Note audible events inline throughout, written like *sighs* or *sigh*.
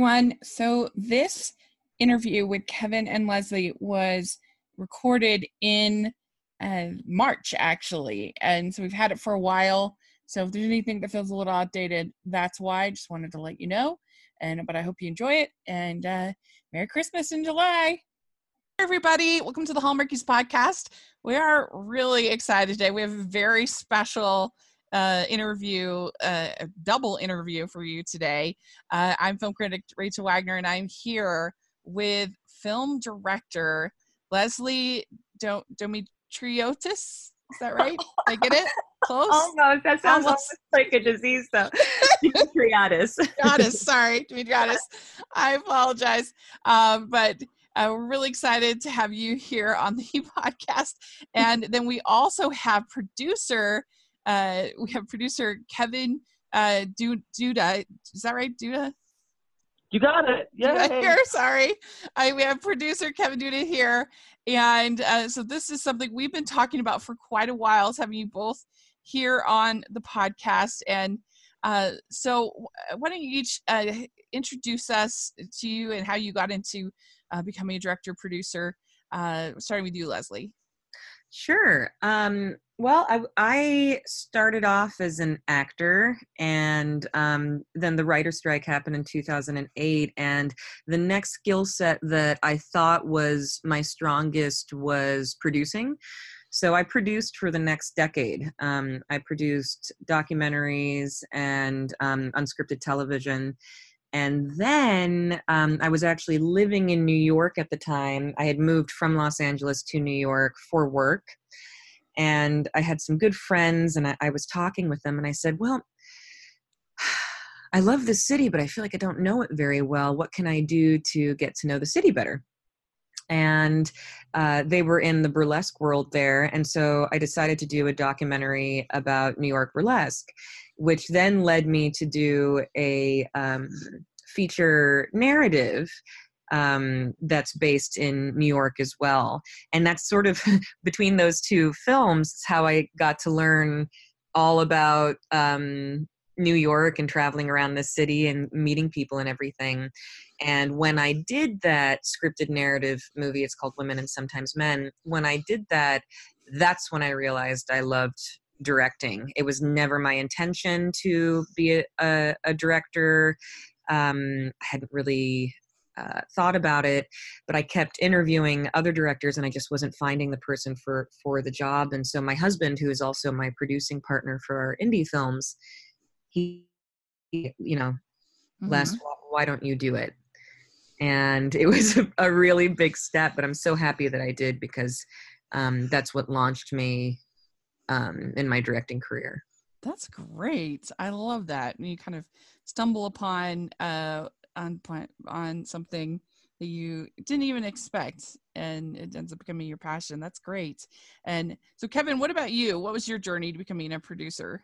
everyone. So, this interview with Kevin and Leslie was recorded in uh, March, actually. And so, we've had it for a while. So, if there's anything that feels a little outdated, that's why. I just wanted to let you know. And, but I hope you enjoy it. And uh, Merry Christmas in July. everybody, welcome to the Hallmarkies podcast. We are really excited today. We have a very special uh, interview, uh, a double interview for you today. Uh, I'm film critic Rachel Wagner, and I'm here with film director Leslie Do- Domitriotis. Is that right? *laughs* I get it? Close? Almost. That sounds Almost. almost like a disease, though. *laughs* Triatis. Dimitriadis, sorry, Dimitriadis. I apologize. Um, but uh, we're really excited to have you here on the *laughs* podcast. And then we also have producer, uh, we have producer Kevin uh, Du- Duda. Is that right, Duda? You got it. Yeah. here. *laughs* Sorry, I, we have producer Kevin Duda here, and uh, so this is something we've been talking about for quite a while. Is having you both here on the podcast, and uh, so why don't you each uh, introduce us to you and how you got into uh, becoming a director producer? Uh, starting with you, Leslie. Sure. Um, well, I, I started off as an actor, and um, then the writer strike happened in 2008. And the next skill set that I thought was my strongest was producing. So I produced for the next decade. Um, I produced documentaries and um, unscripted television. And then um, I was actually living in New York at the time. I had moved from Los Angeles to New York for work. And I had some good friends, and I, I was talking with them, and I said, Well, *sighs* I love this city, but I feel like I don't know it very well. What can I do to get to know the city better? And uh, they were in the burlesque world there. And so I decided to do a documentary about New York burlesque, which then led me to do a um, feature narrative um, that's based in New York as well. And that's sort of *laughs* between those two films, is how I got to learn all about um, New York and traveling around the city and meeting people and everything. And when I did that scripted narrative movie, it's called Women and Sometimes Men. When I did that, that's when I realized I loved directing. It was never my intention to be a, a, a director. Um, I hadn't really uh, thought about it, but I kept interviewing other directors, and I just wasn't finding the person for for the job. And so my husband, who is also my producing partner for our indie films, he, he, you know, wh- why don't you do it? And it *laughs* was a, a really big step, but I'm so happy that I did because um, that's what launched me um, in my directing career. That's great. I love that. And you kind of stumble upon uh on on something that you didn't even expect and it ends up becoming your passion. That's great. And so Kevin, what about you? What was your journey to becoming a producer?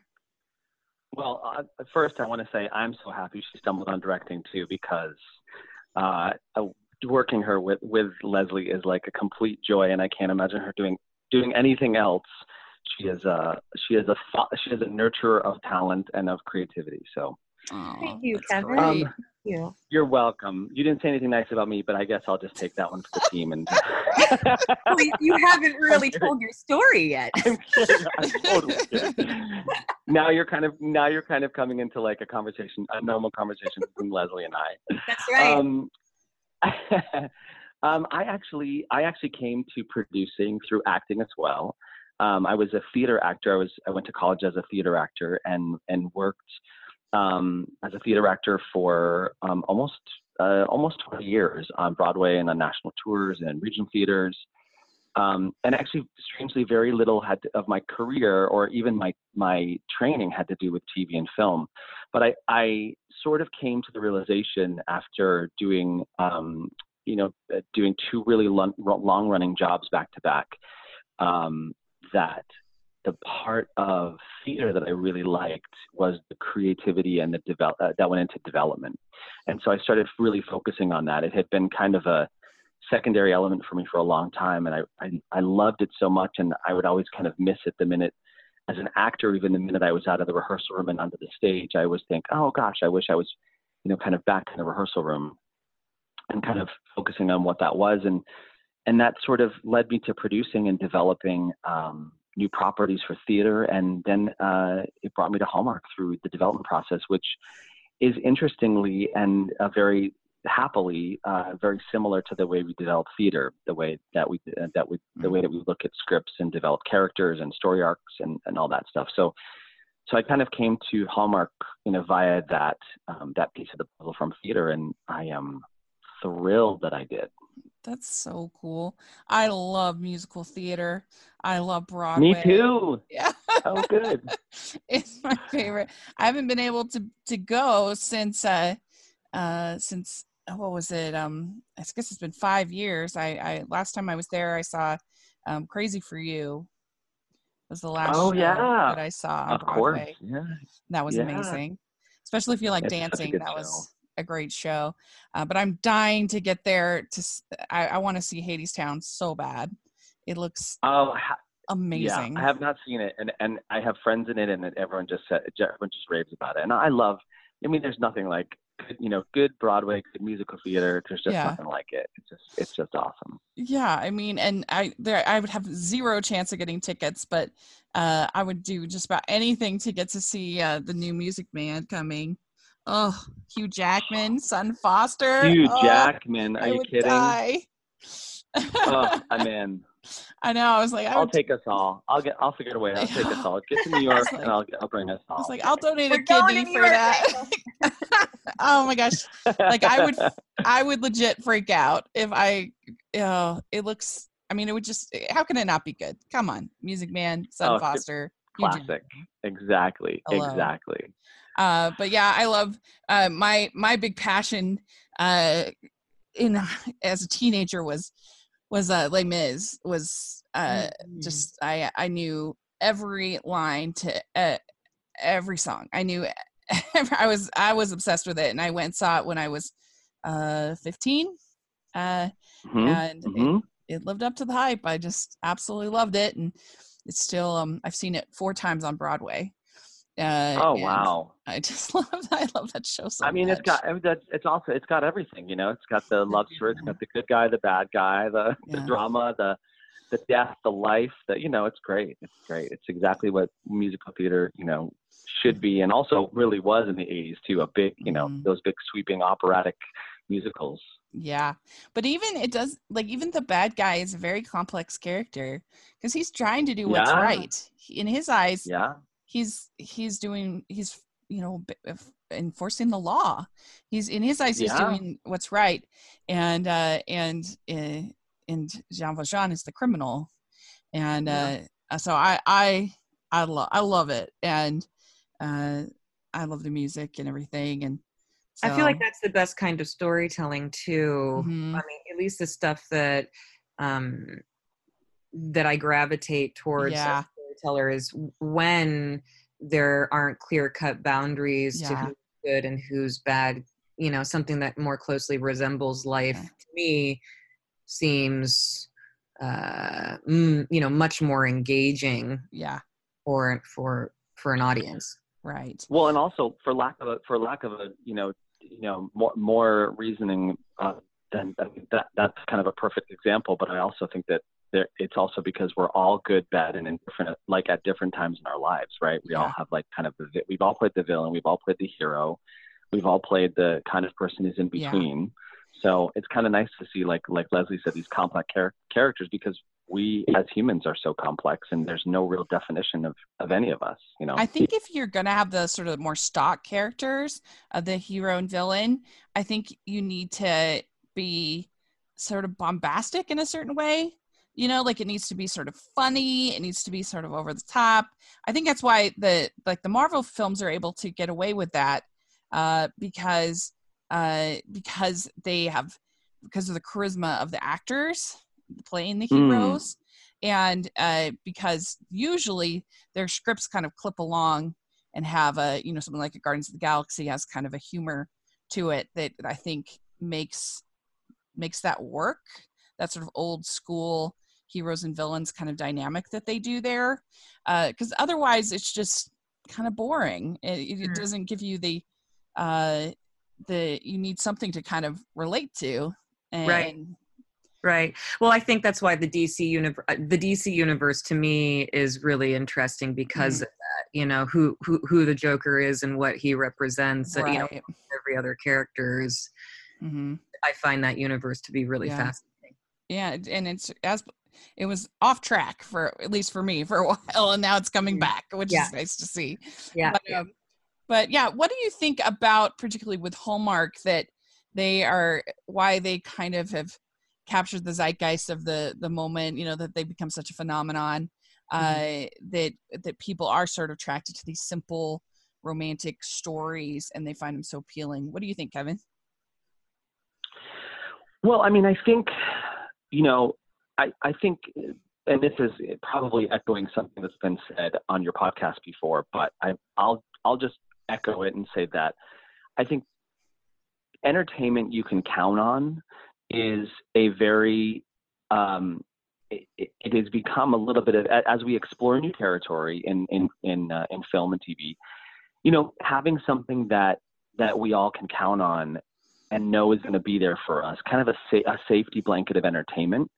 Well, uh, first I want to say I'm so happy she stumbled on directing too because uh, uh, working her with with Leslie is like a complete joy, and I can't imagine her doing doing anything else. She is a she is a she is a nurturer of talent and of creativity. So thank you, that's Kevin. great. Um, you. you're welcome. You didn't say anything nice about me, but I guess I'll just take that one for the team. And *laughs* Well, you- you haven't really *laughs* told your story yet. I'm kidding. I'm totally kidding. *laughs* Now you're kind of now you're kind of coming into like a conversation, a normal conversation between Leslie and I. That's right. Um, um, I actually I actually came to producing through acting as well. Um, I was a theater actor. I was I went to college as a theater actor and and worked um, as a theater actor for um, almost uh, almost 20 years on Broadway and on national tours and regional theaters. Um, and actually, strangely, very little had to, of my career or even my my training had to do with TV and film. But I I sort of came to the realization after doing um, you know uh, doing two really long, long running jobs back to back um, that the part of theater that I really liked was the creativity and the develop uh, that went into development. And so I started really focusing on that. It had been kind of a secondary element for me for a long time, and I, I I loved it so much, and I would always kind of miss it the minute. As an actor, even the minute I was out of the rehearsal room and onto the stage, I always think, "Oh gosh, I wish I was you know, kind of back in the rehearsal room and kind of focusing on what that was. And, and that sort of led me to producing and developing um, new properties for theater. And then uh, it brought me to Hallmark through the development process, which is interestingly and uh, very happily uh, very similar to the way we develop theater, the way that we uh, that we the way that we look at scripts and develop characters and story arcs and, and all that stuff. So so I kind of came to Hallmark, you know, via that um, that piece of the puzzle from theater, and I am thrilled that I did. That's so cool. I love musical theater. I love Broadway. Me too. Yeah. Oh, good. *laughs* it's my favorite. I haven't been able to to go since uh uh since what was it? Um I guess it's been five years. I, I last time I was there I saw um Crazy for You was the last oh, show yeah. that I saw on of Broadway. course. Yeah. That was Yeah. amazing. Especially if you like It's dancing. That show. was a great show. Uh, but I'm dying to get there to I want to see Hadestown so bad. It looks Oh, ha- amazing. Yeah, I have not seen it, and and I have friends in it, and everyone just said everyone just raves about it, and I love. I mean, there's nothing like you know good Broadway, good musical theater. There's just Yeah. nothing like it. It's just it's just awesome. Yeah, I mean, and I there I would have zero chance of getting tickets, but uh, I would do just about anything to get to see uh, the new Music Man coming. Oh, Hugh Jackman, Sutton Foster. Hugh oh, Jackman, are I you would kidding? die. oh, *laughs* I'm in. I know. I was like, I I'll would, take us all. I'll get. I'll figure a way. I'll take us all. Get to New *laughs* York, like- and I'll I'll bring us I all. was like, I'll donate We're a kidney for York, that. *laughs* oh my gosh, like, I would- I would legit freak out if I. Oh, it looks. I mean, it would just. How can it not be good? Come on, Music Man, Son Oh, Foster. Classic. Exactly. Hello. Exactly. Uh but yeah i love uh my my big passion uh in *laughs* as a teenager was was uh Les Mis was uh Mm. just i i knew every line to uh, every song i knew *laughs* i was i was obsessed with it and i went and saw it when i was uh 15 uh Mhm, and it- mhm. it lived up to the hype. I just absolutely loved it, and it's still um I've seen it four times on Broadway. Uh, Oh wow. I just *laughs* love I love that show so much. I mean, it's much. got I mean, that's- it's also it's got everything. You know, it's got the love story, it's got the good guy, the bad guy, the, *laughs* the drama, the the death, the life. That you know, it's great. It's great. It's exactly what musical theater you know should be, and also really was in the '80s too. A big you know Mhm. those big sweeping operatic musicals. yeah, but even it does like even the bad guy is a very complex character because he's trying to do what's Yeah. right in his eyes. Yeah. He's he's doing he's you know enforcing the law. He's in his eyes he's Yeah. doing what's right, and uh, and uh, and Jean Valjean is the criminal, and Yeah. uh, so I I I love I love it, and uh, I love the music and everything, and I feel like that's the best kind of storytelling too. Mhm. I mean, at least the stuff that um that I gravitate towards Yeah. As a storyteller is when there aren't clear cut boundaries to who's good and who's bad. You know, something that more closely resembles life Okay. to me seems uh mm, you know much more engaging yeah for for for an audience. right Well, and also for lack of a for lack of a you know you know more more reasoning uh, than I that that's kind of a perfect example. But I also think that there, it's also because we're all good, bad, and indifferent, like at different times in our lives, right? We all have like kind of the we've all played the villain, we've all played the hero, we've all played the kind of person who's in Yeah. between. So it's kind of nice to see, like like Leslie said, these complex char- characters because we as humans are so complex, and there's no real definition of of any of us, you know. I think if you're gonna have the sort of more stock characters of the hero and villain, I think you need to be sort of bombastic in a certain way. You know, like it needs to be sort of funny. It needs to be sort of over the top. I think that's why the like the Marvel films are able to get away with that uh, because uh, because they have because of the charisma of the actors playing the Mm. heroes and uh, because usually their scripts kind of clip along and have a you know something like a Guardians of the Galaxy has kind of a humor to it that I think makes makes that work. That sort of old school heroes and villains kind of dynamic that they do there, because otherwise it's just kind of boring. It, it Mm. doesn't give you the uh, the you need something to kind of relate to and Right. Right. Well, I think that's why the DC universe, the DC universe, to me, is really interesting because Mhm. of that. You know who who who the Joker is and what he represents. uh, You know, right. every other character is. hmm I find that universe to be really Yeah. fascinating. yeah and it's as it was off track for at least for me for a while and now it's coming Mm. back which Yeah. is nice to see Yeah. but, um, but yeah what do you think about particularly with hallmark that they are why they kind of have captured the zeitgeist of the the moment you know that they become such a phenomenon uh that that people are sort of attracted to these simple romantic stories and they find them so appealing what do you think kevin Well, I mean, I think, you know, I, I think, and this is probably echoing something that's been said on your podcast before, but I, I'll, I'll just echo it and say that I think entertainment you can count on is a very, um, it, it has become a little bit of as we explore new territory in in in uh, in film and TV, you know, having something that that we all can count on and know is going to be there for us, kind of a, sa- a safety blanket of entertainment,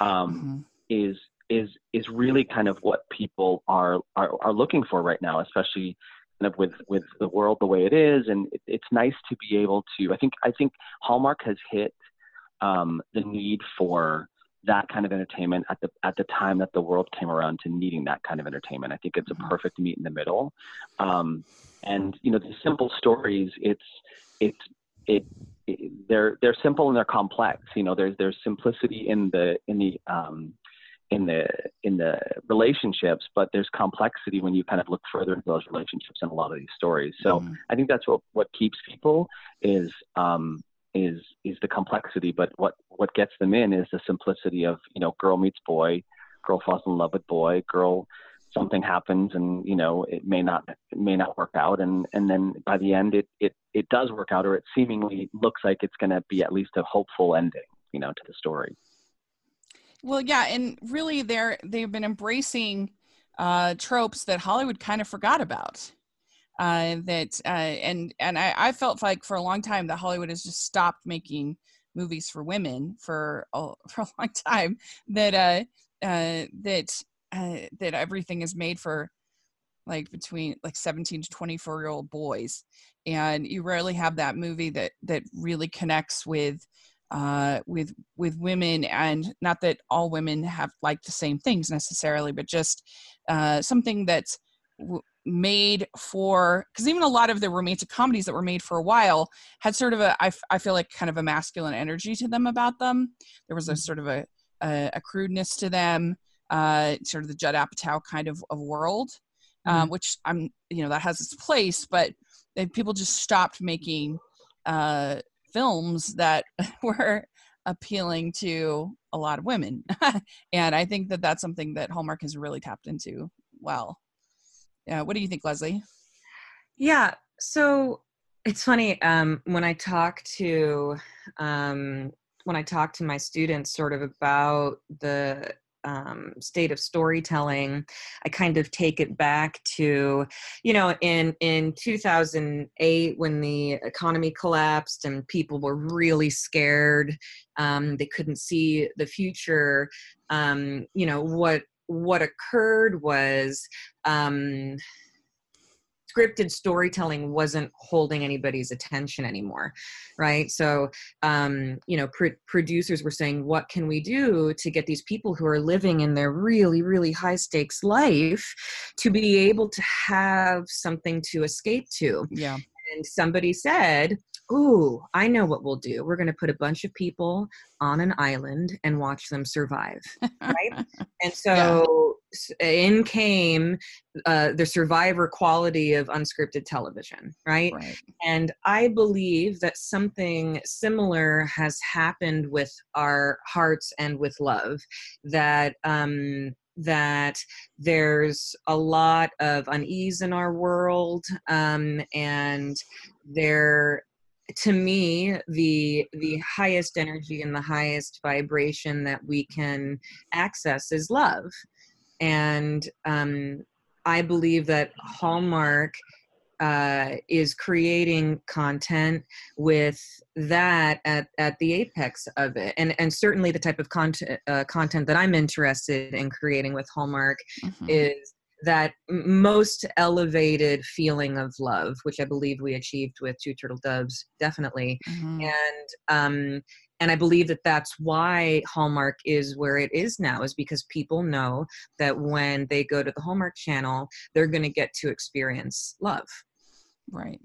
um, Mhm. is is is really kind of what people are, are are looking for right now, especially kind of with with the world the way it is, and it, it's nice to be able to. I think I think Hallmark has hit um, the need for that kind of entertainment at the at the time that the world came around to needing that kind of entertainment. I think it's a Mhm. perfect meet in the middle. Um, and you know, the simple stories, it's it's it, it they're they're simple and they're complex. You know, there's there's simplicity in the in the um, in the in the relationships, but there's complexity when you kind of look further into those relationships in a lot of these stories. So Mhm. I think that's what what keeps people is um, is is the complexity, but what what gets them in is the simplicity of you know girl meets boy, girl falls in love with boy, girl something happens and you know it may not it may not work out and and then by the end it it it does work out or it seemingly looks like it's going to be at least a hopeful ending you know to the story Well, yeah, and really, they're they've been embracing uh, tropes that Hollywood kind of forgot about. Uh, that uh, and and I, I felt like for a long time that Hollywood has just stopped making movies for women for a, *laughs* for a long time. That uh, uh, that uh, that everything is made for like between like 17 to 24 year old boys. And you rarely have that movie that that really connects with uh, with with women, and not that all women have like the same things necessarily, but just uh, something that's w- made for because even a lot of the romantic comedies that were made for a while had sort of a I, f- I feel like kind of a masculine energy to them about them. There was a sort of a a, a crudeness to them, uh, sort of the Judd Apatow kind of, of world, um, which I'm you know that has its place, but people just stopped making uh, films that *laughs* were appealing to a lot of women. *laughs* And i think that that's something that hallmark has really tapped into well. Yeah what do you think leslie? Yeah. So it's funny um, when I talk to um, when I talk to my students, sort of about the um, state of storytelling. I kind of take it back to, you know, in in 2008 when the economy collapsed and people were really scared. Um, they couldn't see the future. Um, you know what what occurred was um, scripted storytelling wasn't holding anybody's attention anymore right? So um you know pr- producers were saying what can we do to get these people who are living in their really really high stakes life to be able to have something to escape to? Yeah. And somebody said ooh i know what we'll do. We're going to put a bunch of people on an island and watch them survive. *laughs* Right? And so in came uh, the survivor quality of unscripted television right right and I believe that something similar has happened with our hearts and with love. That um, that there's a lot of unease in our world, um, and there, to me, the the highest energy and the highest vibration that we can access is love, and um, I believe that Hallmark uh, is creating content with that at, at the apex of it and and certainly the type of content uh, content that i'm interested in creating with hallmark mm-hmm. is that most elevated feeling of love which i believe we achieved with two turtle doves definitely mm-hmm. and um and i believe that that's why hallmark is where it is now is because people know that when they go to the hallmark channel they're going to get to experience love. Right.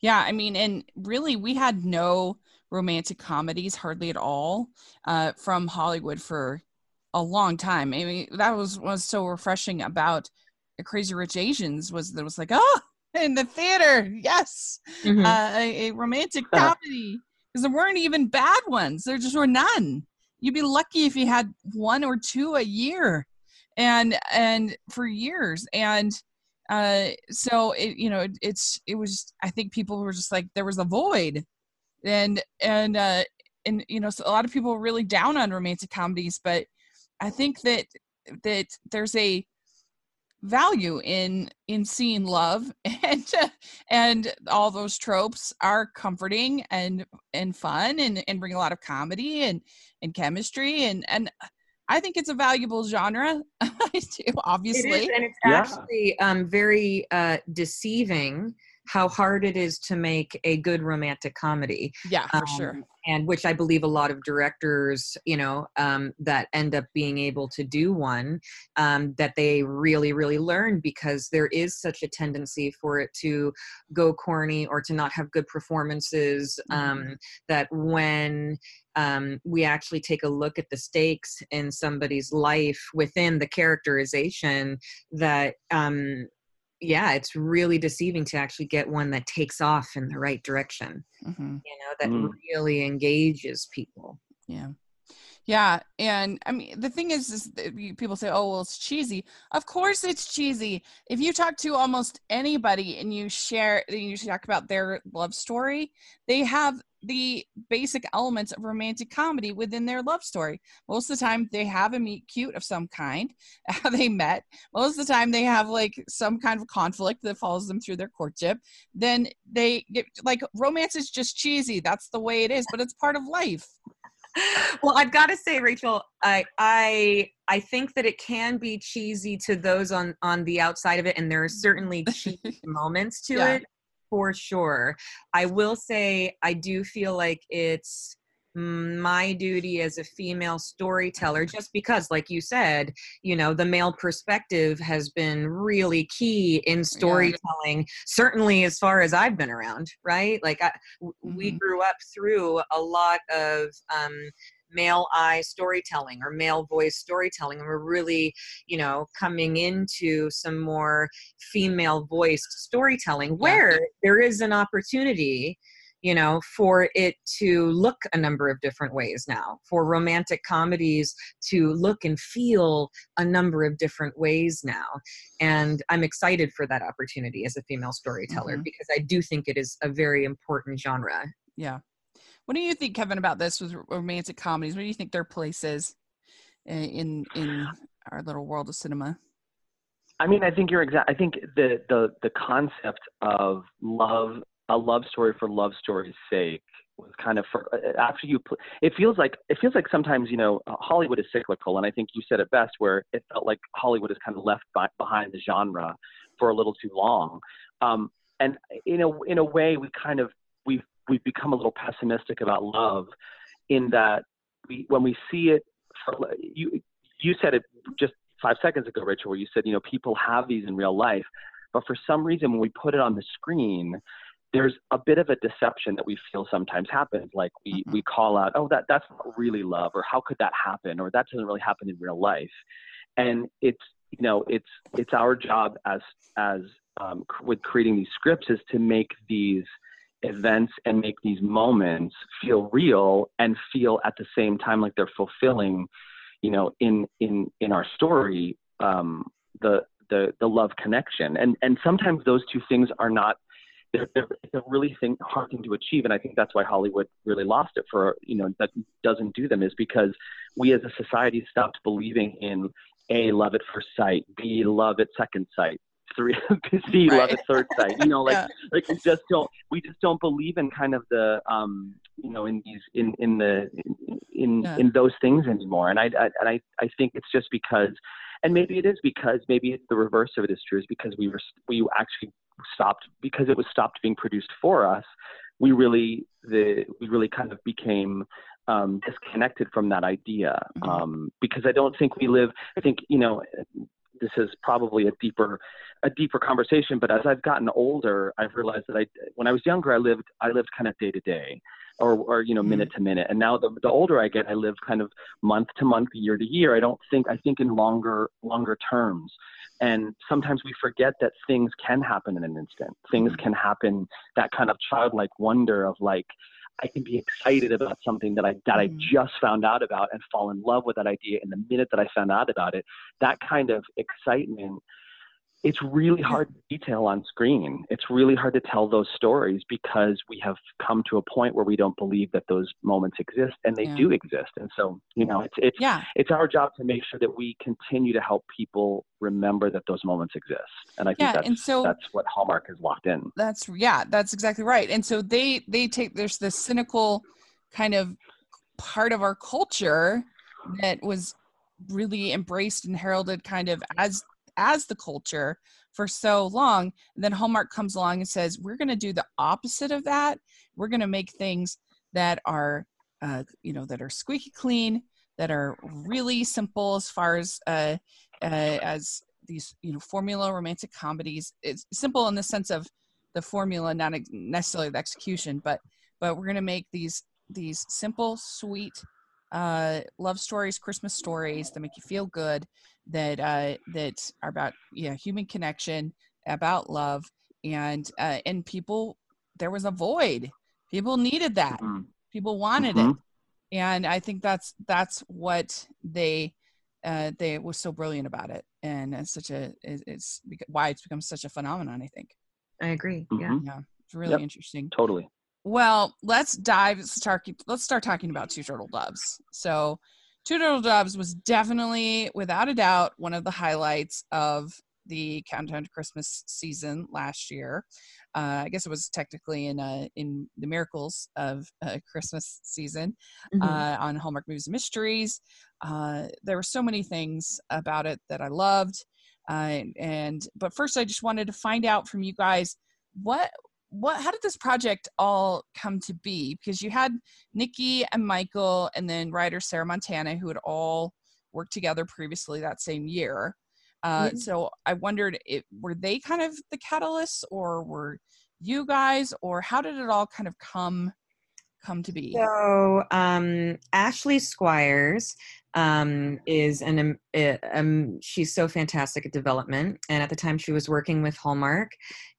Yeah i mean and really we had no romantic comedies hardly at all uh, from hollywood for a long time. I mean that was was so refreshing about crazy rich asians was that was like oh *laughs* in the theater yes! Mm-hmm. uh, a, a, romantic comedy because there weren't even bad ones. There just were none. You'd be lucky if you had one or two a year, and and for years. And uh, so it you know it, it's it was I think people were just like there was a void, and and uh, and you know so a lot of people were really down on romantic comedies, but I think that that there's a value in in seeing love *laughs* and and all those tropes are comforting and and fun and and bring a lot of comedy and and chemistry and and I think it's a valuable genre. *laughs* I do, obviously. It is, and it's yeah. actually um, very uh, deceiving how hard it is to make a good romantic comedy. Yeah, for um, sure. And which I believe a lot of directors, you know, um, that end up being able to do one, um, that they really, really learn because there is such a tendency for it to go corny or to not have good performances. Um, mm-hmm. That when um, we actually take a look at the stakes in somebody's life within the characterization that um, yeah it's really deceiving to actually get one that takes off in the right direction mm-hmm. you know that mm. really engages people yeah yeah and i mean the thing is is people say oh well it's cheesy of course it's cheesy if you talk to almost anybody and you share you talk about their love story they have the basic elements of romantic comedy within their love story. Most of the time, they have a meet cute of some kind, *laughs* how they met. Most of the time, they have like some kind of conflict that follows them through their courtship. Then they get like romance is just cheesy. That's the way it is, but it's part of life well i've got to say rachel i i i think that it can be cheesy to those on on the outside of it and there are certainly *laughs* cheesy moments to yeah. it for sure i will say i do feel like it's my duty as a female storyteller just because like you said you know the male perspective has been really key in storytelling yeah. certainly as far as i've been around right like I, mm-hmm. we grew up through a lot of um, male eye storytelling or male voice storytelling and we're really you know coming into some more female voiced storytelling where there is an opportunity you know, for it to look a number of different ways now, for romantic comedies to look and feel a number of different ways now. And I'm excited for that opportunity as a female storyteller mm-hmm. because I do think it is a very important genre. Yeah. What do you think, Kevin, about this with romantic comedies? What do you think their place is in in our little world of cinema? I mean, I think you're exact. I think the the the concept of love a love story for love story's sake was kind of for uh, after you it feels like it feels like sometimes you know hollywood is cyclical and i think you said it best where it felt like hollywood is kind of left by, behind the genre for a little too long um, and in a in a way we kind of we've we've become a little pessimistic about love in that we when we see it for, you you said it just five seconds ago rachel where you said you know people have these in real life but for some reason when we put it on the screen there's a bit of a deception that we feel sometimes happens. Like we mm-hmm. we call out oh that that's not really love or how could that happen? or that doesn't really happen in real life. And it's you know it's it's our job as as um, with creating these scripts is to make these events and make these moments feel real and feel at the same time like they're fulfilling you know in in in our story um the the the love connection. And and sometimes those two things are not they're, they're, really thing, hard thing to achieve, and I think that's why Hollywood really lost it for you know that doesn't do them is because we as a society stopped believing in a love at first sight, b love at second sight, three *laughs* see Right. love at third sight. You know, like Yeah. like we just don't we just don't believe in kind of the um you know in these in in the in Yeah. in those things anymore. And I, I and I I think it's just because. And maybe it is because maybe it's the reverse of it is true is because we were we actually stopped because it was stopped being produced for us. We really the we really kind of became um, disconnected from that idea Mhm. um, because I don't think we live. I think you know this is probably a deeper a deeper conversation. But as I've gotten older, I've realized that I when I was younger, I lived I lived kind of day to day. Or, or you know Mhm. minute to minute and now the, the older i get i live kind of month to month year to year i don't think i think in longer longer terms and sometimes we forget that things can happen in an instant things Mhm. can happen that kind of childlike wonder of like I can be excited about something that I that I Mhm. just found out about and fall in love with that idea in the minute that I found out about it. That kind of excitement, it's really hard to detail on screen. It's really hard to tell those stories because we have come to a point where we don't believe that those moments exist, and they Yeah. do exist. And so, you know, it's it's Yeah. it's our job to make sure that we continue to help people remember that those moments exist. And I think Yeah, that's and so- that's what Hallmark has locked in. That's yeah, that's exactly right. And so they they take there's this cynical kind of part of our culture that was really embraced and heralded kind of as as the culture for so long. And then Hallmark comes along and says, "We're going to do the opposite of that. We're going to make things that are uh, you know that are squeaky clean, that are really simple as far as uh, uh, as these you know formula romantic comedies. It's simple in the sense of the formula, not necessarily the execution, but but we're gonna make these these simple, sweet uh, love stories, Christmas stories that make you feel good, that uh, that are about yeah human connection, about love, and uh, and people. There was a void. People needed that. Mhm. People wanted it, Mhm. and I think that's that's what they uh, they was so brilliant about it, and it's such a it's, it's why it's become such a phenomenon. I think. I agree. Yeah. Mhm. Yeah, it's really Yep. interesting. Totally. Well, let's dive. Let's start. Let's start talking about Two Turtle Doves. So, Two Turtle Doves was definitely, without a doubt, one of the highlights of the Countdown to Christmas season last year. Uh, I guess it was technically in uh, in the miracles of uh, Christmas season Mhm. uh, on Hallmark Movies and Mysteries. Uh, there were so many things about it that I loved. Uh, and but first, I just wanted to find out from you guys what what how did this project all come to be? Because you had Nikki and Michael, and then writer Sarah Montana, who had all worked together previously that same year. Uh, Yeah. So I wondered, if, were they kind of the catalysts, or were you guys, or how did it all kind of come come to be? So um, Ashley Squires um, is an um, uh, um, she's so fantastic at development, and at the time she was working with Hallmark,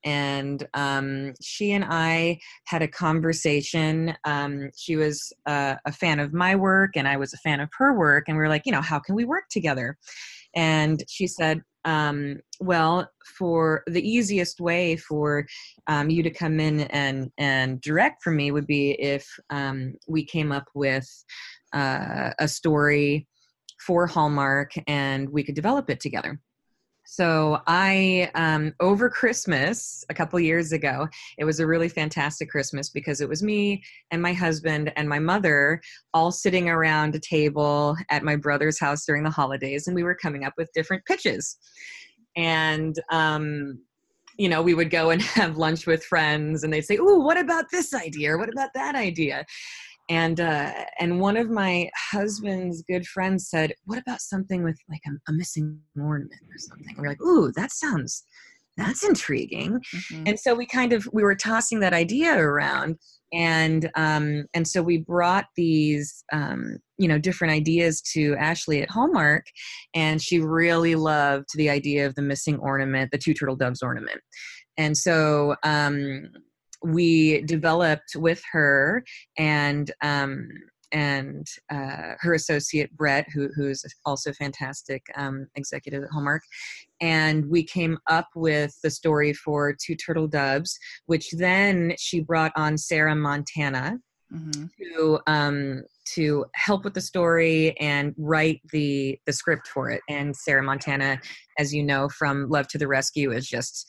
and um, she and I had a conversation. Um, she was uh, a fan of my work, and I was a fan of her work, and we were like, you know, how can we work together? And she said, um, well, for the easiest way for um, you to come in and and direct for me would be if um, we came up with uh, a story for Hallmark and we could develop it together. So I, um, over Christmas a couple years ago, it was a really fantastic Christmas because it was me and my husband and my mother all sitting around a table at my brother's house during the holidays, and we were coming up with different pitches. And um, you know, we would go and *laughs* have lunch with friends, and they'd say, "Ooh, what about this idea? What about that idea?" And uh, and one of my husband's good friends said, "What about something with like a, a missing ornament or something?" And we're like, "Ooh, that sounds that's intriguing." Mhm. and so we kind of we were tossing that idea around and um and so we brought these um you know different ideas to ashley at hallmark and she really loved the idea of the missing ornament the two turtle doves ornament and so um we developed with her and um and uh, her associate Brett, who, who's also a fantastic um, executive at Hallmark, and we came up with the story for Two Turtle Doves, which then she brought on Sarah Montana Mhm. to um, to help with the story and write the the script for it. And Sarah Montana, as you know from Love to the Rescue, is just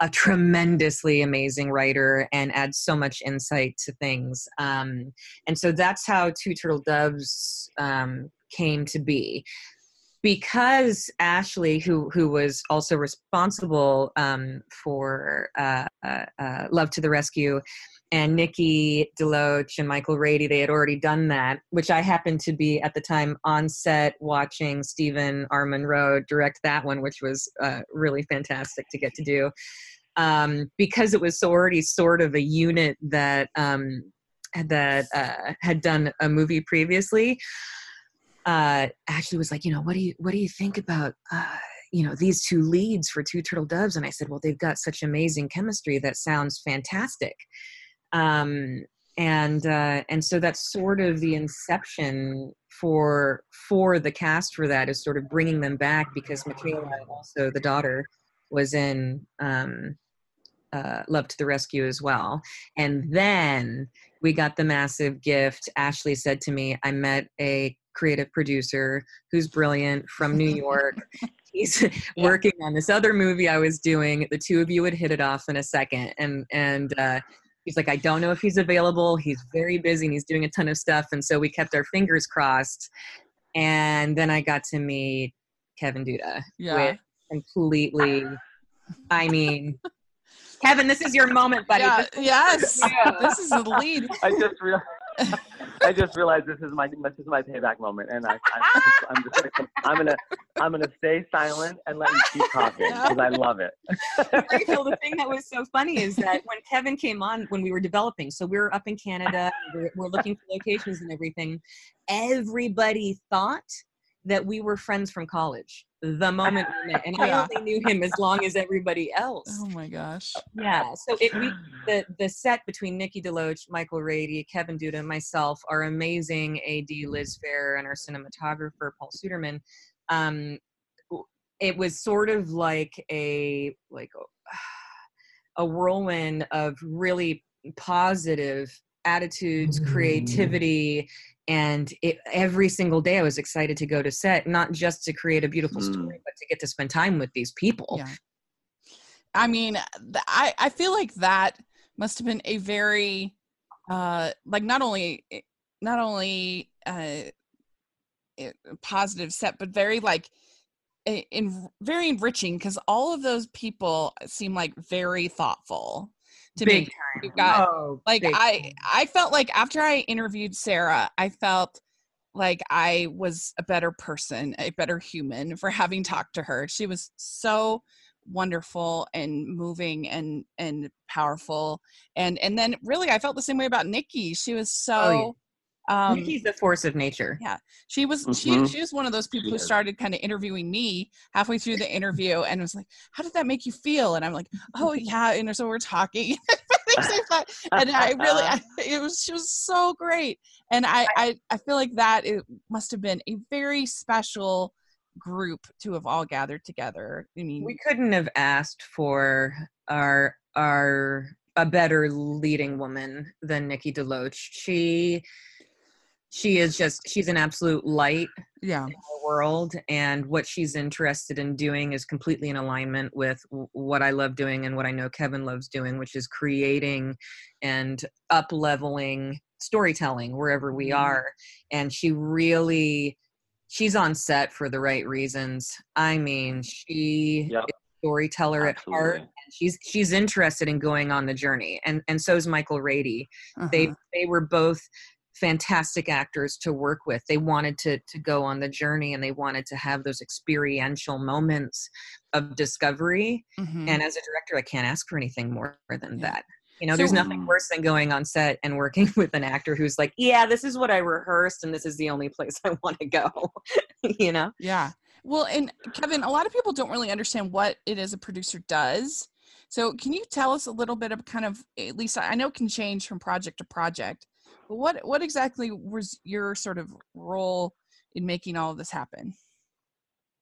a tremendously amazing writer and adds so much insight to things. Um, and so that's how Two Turtle Doves um, came to be. Because Ashley, who who was also responsible um, for uh, uh, uh, Love to the Rescue, and Nikki DeLoach and Michael Rady, they had already done that, which I happened to be at the time on set watching Stephen R. Monroe direct that one, which was uh, really fantastic to get to do. Um, because it was already sort of a unit that um, that uh, had done a movie previously. Uh, actually, was like, you know, what do you what do you think about uh, you know these two leads for Two Turtle Doves? And I said, well, they've got such amazing chemistry that sounds fantastic um, and uh, and so that's sort of the inception for for the cast for that is sort of bringing them back because Michaela, also the daughter, was in um, uh, Love to the Rescue as well, and then we got the massive gift. Ashley said to me, "I met a creative producer who's brilliant from New York." *laughs* he's working on this other movie I was doing. The two of you would hit it off in a second, and and uh, he's like, I don't know if he's available. He's very busy and he's doing a ton of stuff. And so we kept our fingers crossed. And then I got to meet Kevin Duda. Yeah. completely, I mean, Kevin, this is your moment, buddy. Yeah, yes. *laughs* Yeah. This is the lead. I just realized. I just realized this is my this is my payback moment, and I, I I'm just gonna, I'm gonna I'm gonna stay silent and let you keep talking because I love it. Rachel, the thing that was so funny is that when Kevin came on when we were developing, so we were up in Canada, we're, we're looking for locations and everything. Everybody thought that we were friends from college the moment we met, and I *laughs* only knew him as long as everybody else. Oh my gosh! Yeah, so it we *sighs* the the set between Nikki DeLoach, Michael Rady, Kevin Duda, and myself, our amazing AD Liz Fair, and our cinematographer Paul Suderman. Um, it was sort of like a like a whirlwind of really positive attitudes, mm. creativity, and it, every single day i was excited to go to set not just to create a beautiful mm. story but to get to spend time with these people yeah. i mean i i feel like that must have been a very uh like not only eh, not only uh eh, positive set but very like in very enriching because all of those people seem like very thoughtful to big me. Time. Got, oh, like I time. I felt like after I interviewed Sarah, I felt like I was a better person, a better human for having talked to her. She was so wonderful and moving and and powerful and and then really I felt the same way about Nikki. She was so oh, yeah um, Nikki's the force of nature. Yeah, she was. Mm-hmm. She she was one of those people who started kind of interviewing me halfway through the interview, and was like, "How did that make you feel?" And I'm like, "Oh *laughs* yeah," and so we're talking. *laughs* and I really, *laughs* I, it was she was so great, and I, I I feel like that it must have been a very special group to have all gathered together. I mean, we couldn't have asked for our our a better leading woman than Nikki DeLoach. She she is just she's an absolute light yeah in the world and what she's interested in doing is completely in alignment with what i love doing and what i know kevin loves doing which is creating and up leveling storytelling wherever we mm-hmm. are and she really she's on set for the right reasons i mean she yep. storyteller Absolutely. at heart she's she's interested in going on the journey and and so is michael rady uh-huh. they they were both fantastic actors to work with. They wanted to to go on the journey and they wanted to have those experiential moments of discovery. Mm-hmm. And as a director, I can't ask for anything more than yeah. that. You know, so, there's nothing worse than going on set and working *laughs* with an actor who's like, "Yeah, this is what I rehearsed and this is the only place I want to go." *laughs* you know? Yeah. Well, and Kevin, a lot of people don't really understand what it is a producer does. So, can you tell us a little bit of kind of at least I know it can change from project to project, what what exactly was your sort of role in making all of this happen?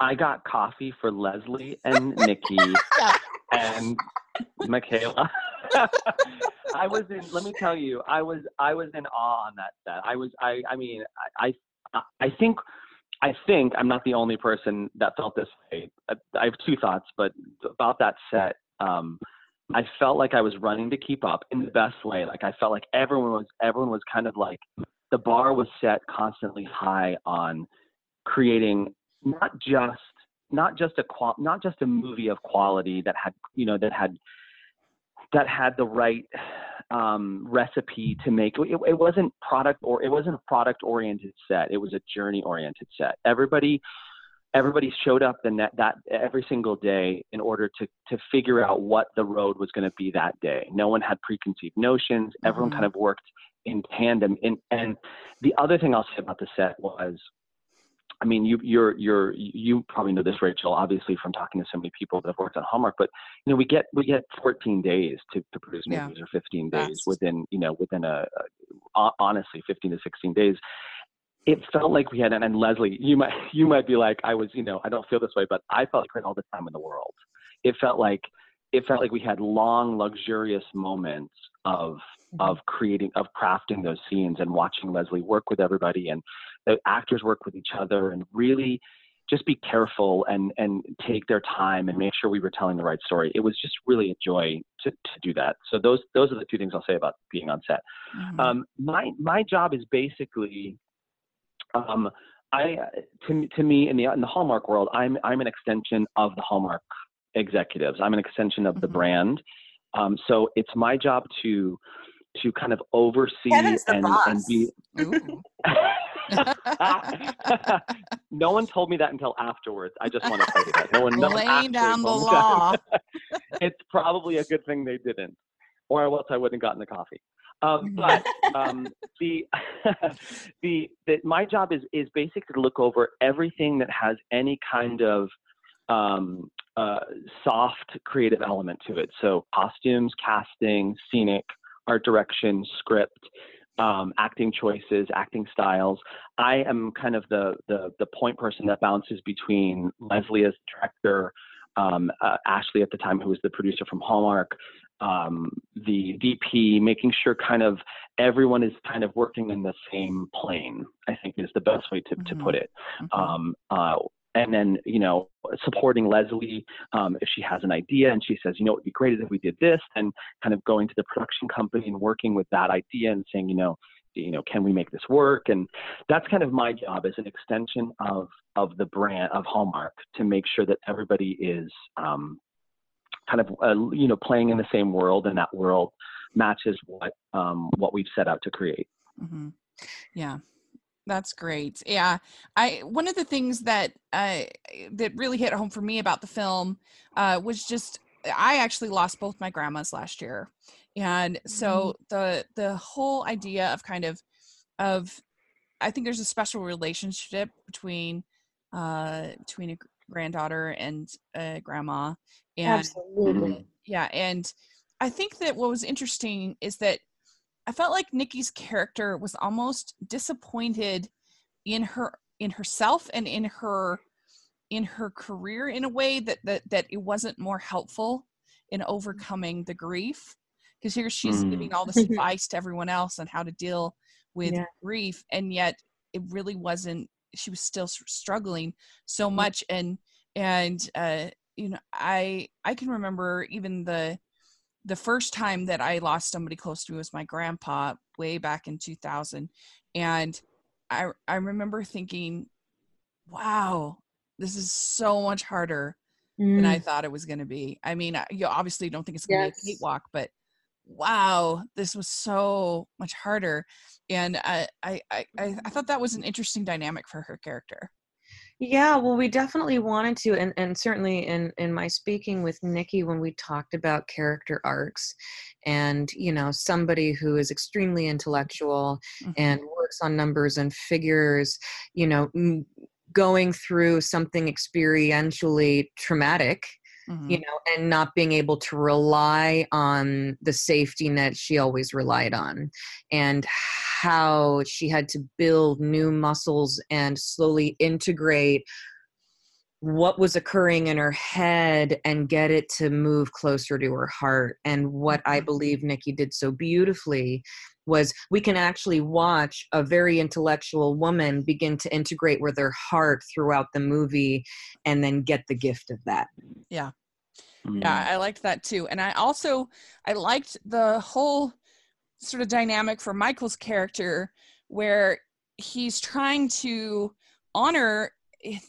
I got coffee for Leslie and *laughs* Nikki and Michaela. *laughs* I was in. Let me tell you, I was I was in awe on that set. I was I I mean I I, I think I think I'm not the only person that felt this way. I, I have two thoughts, but about that set. Um, I felt like I was running to keep up in the best way. Like I felt like everyone was everyone was kind of like the bar was set constantly high on creating not just not just a qual not just a movie of quality that had you know that had that had the right um, recipe to make it, it wasn't product or it wasn't a product oriented set it was a journey oriented set everybody everybody showed up the net that every single day in order to to figure out what the road was going to be that day no one had preconceived notions everyone mm-hmm. kind of worked in tandem in, and the other thing i'll say about the set was I mean, you you're you're you probably know this, Rachel, obviously from talking to so many people that have worked on Hallmark. But you know, we get we get 14 days to, to produce movies, yeah. or 15 days That's... within you know within a, a, honestly 15 to 16 days. It felt like we had, and, and Leslie, you might *laughs* you might be like, I was, you know, I don't feel this way, but I felt like we had all the time in the world. It felt like it felt like we had long, luxurious moments of mm-hmm. of creating of crafting those scenes and watching Leslie work with everybody and the actors work with each other and really just be careful and and take their time and make sure we were telling the right story. It was just really a joy to, to do that. So those those are the two things I'll say about being on set. Mm-hmm. Um, my my job is basically, um, I to to me in the in the Hallmark world, I'm I'm an extension of the Hallmark executives. I'm an extension of the mm-hmm. brand. Um, so it's my job to to kind of oversee and, and be *laughs* no one told me that until afterwards. I just want to say that. No one laying down the law. *laughs* it's probably a good thing they didn't, or else I wouldn't have gotten the coffee. Um, *laughs* but um, the *laughs* the that my job is is basically to look over everything that has any kind of um, uh, soft creative element to it. So costumes, casting, scenic, art direction, script, um, acting choices, acting styles. I am kind of the, the, the point person that bounces between Leslie as director, um, uh, Ashley at the time, who was the producer from Hallmark, um, the DP, making sure kind of everyone is kind of working in the same plane. I think is the best way to, mm-hmm. to put it. Mm-hmm. Um, uh, and then you know supporting leslie um, if she has an idea and she says you know it would be great if we did this and kind of going to the production company and working with that idea and saying you know you know can we make this work and that's kind of my job as an extension of of the brand of hallmark to make sure that everybody is um, kind of uh, you know playing in the same world and that world matches what um, what we've set out to create mm-hmm. yeah that's great. Yeah, I one of the things that uh, that really hit home for me about the film uh, was just I actually lost both my grandmas last year, and so mm-hmm. the the whole idea of kind of of I think there's a special relationship between uh, between a granddaughter and a grandma, and absolutely, yeah, and I think that what was interesting is that I felt like Nikki's character was almost disappointed in her in herself and in her in her career in a way that that that it wasn't more helpful in overcoming the grief because here she's mm. giving all this *laughs* advice to everyone else on how to deal with yeah. grief and yet it really wasn't she was still struggling so much and and uh you know i i can remember even the the first time that I lost somebody close to me was my grandpa way back in 2000. And I, I remember thinking, wow, this is so much harder mm. than I mm. thought it was going to be. I mean, you obviously don't think it's going to yes. be a cakewalk, but wow, this was so much harder. And I, I, I, I thought that was an interesting dynamic for her character. Yeah, well, we definitely wanted to, and, and certainly in, in my speaking with Nikki when we talked about character arcs and, you know, somebody who is extremely intellectual mm-hmm. and works on numbers and figures, you know, going through something experientially traumatic mm-hmm. you know, and not being able to rely on the safety net she always relied on, and how she had to build new muscles and slowly integrate what was occurring in her head and get it to move closer to her heart. And what I Mm-hmm. believe Nikki did so beautifully was we can actually watch a very intellectual woman begin to integrate with her heart throughout the movie and then get the gift of that. Yeah, Mm. yeah, I liked that too. And I also I liked the whole sort of dynamic for Michael's character where he's trying to honor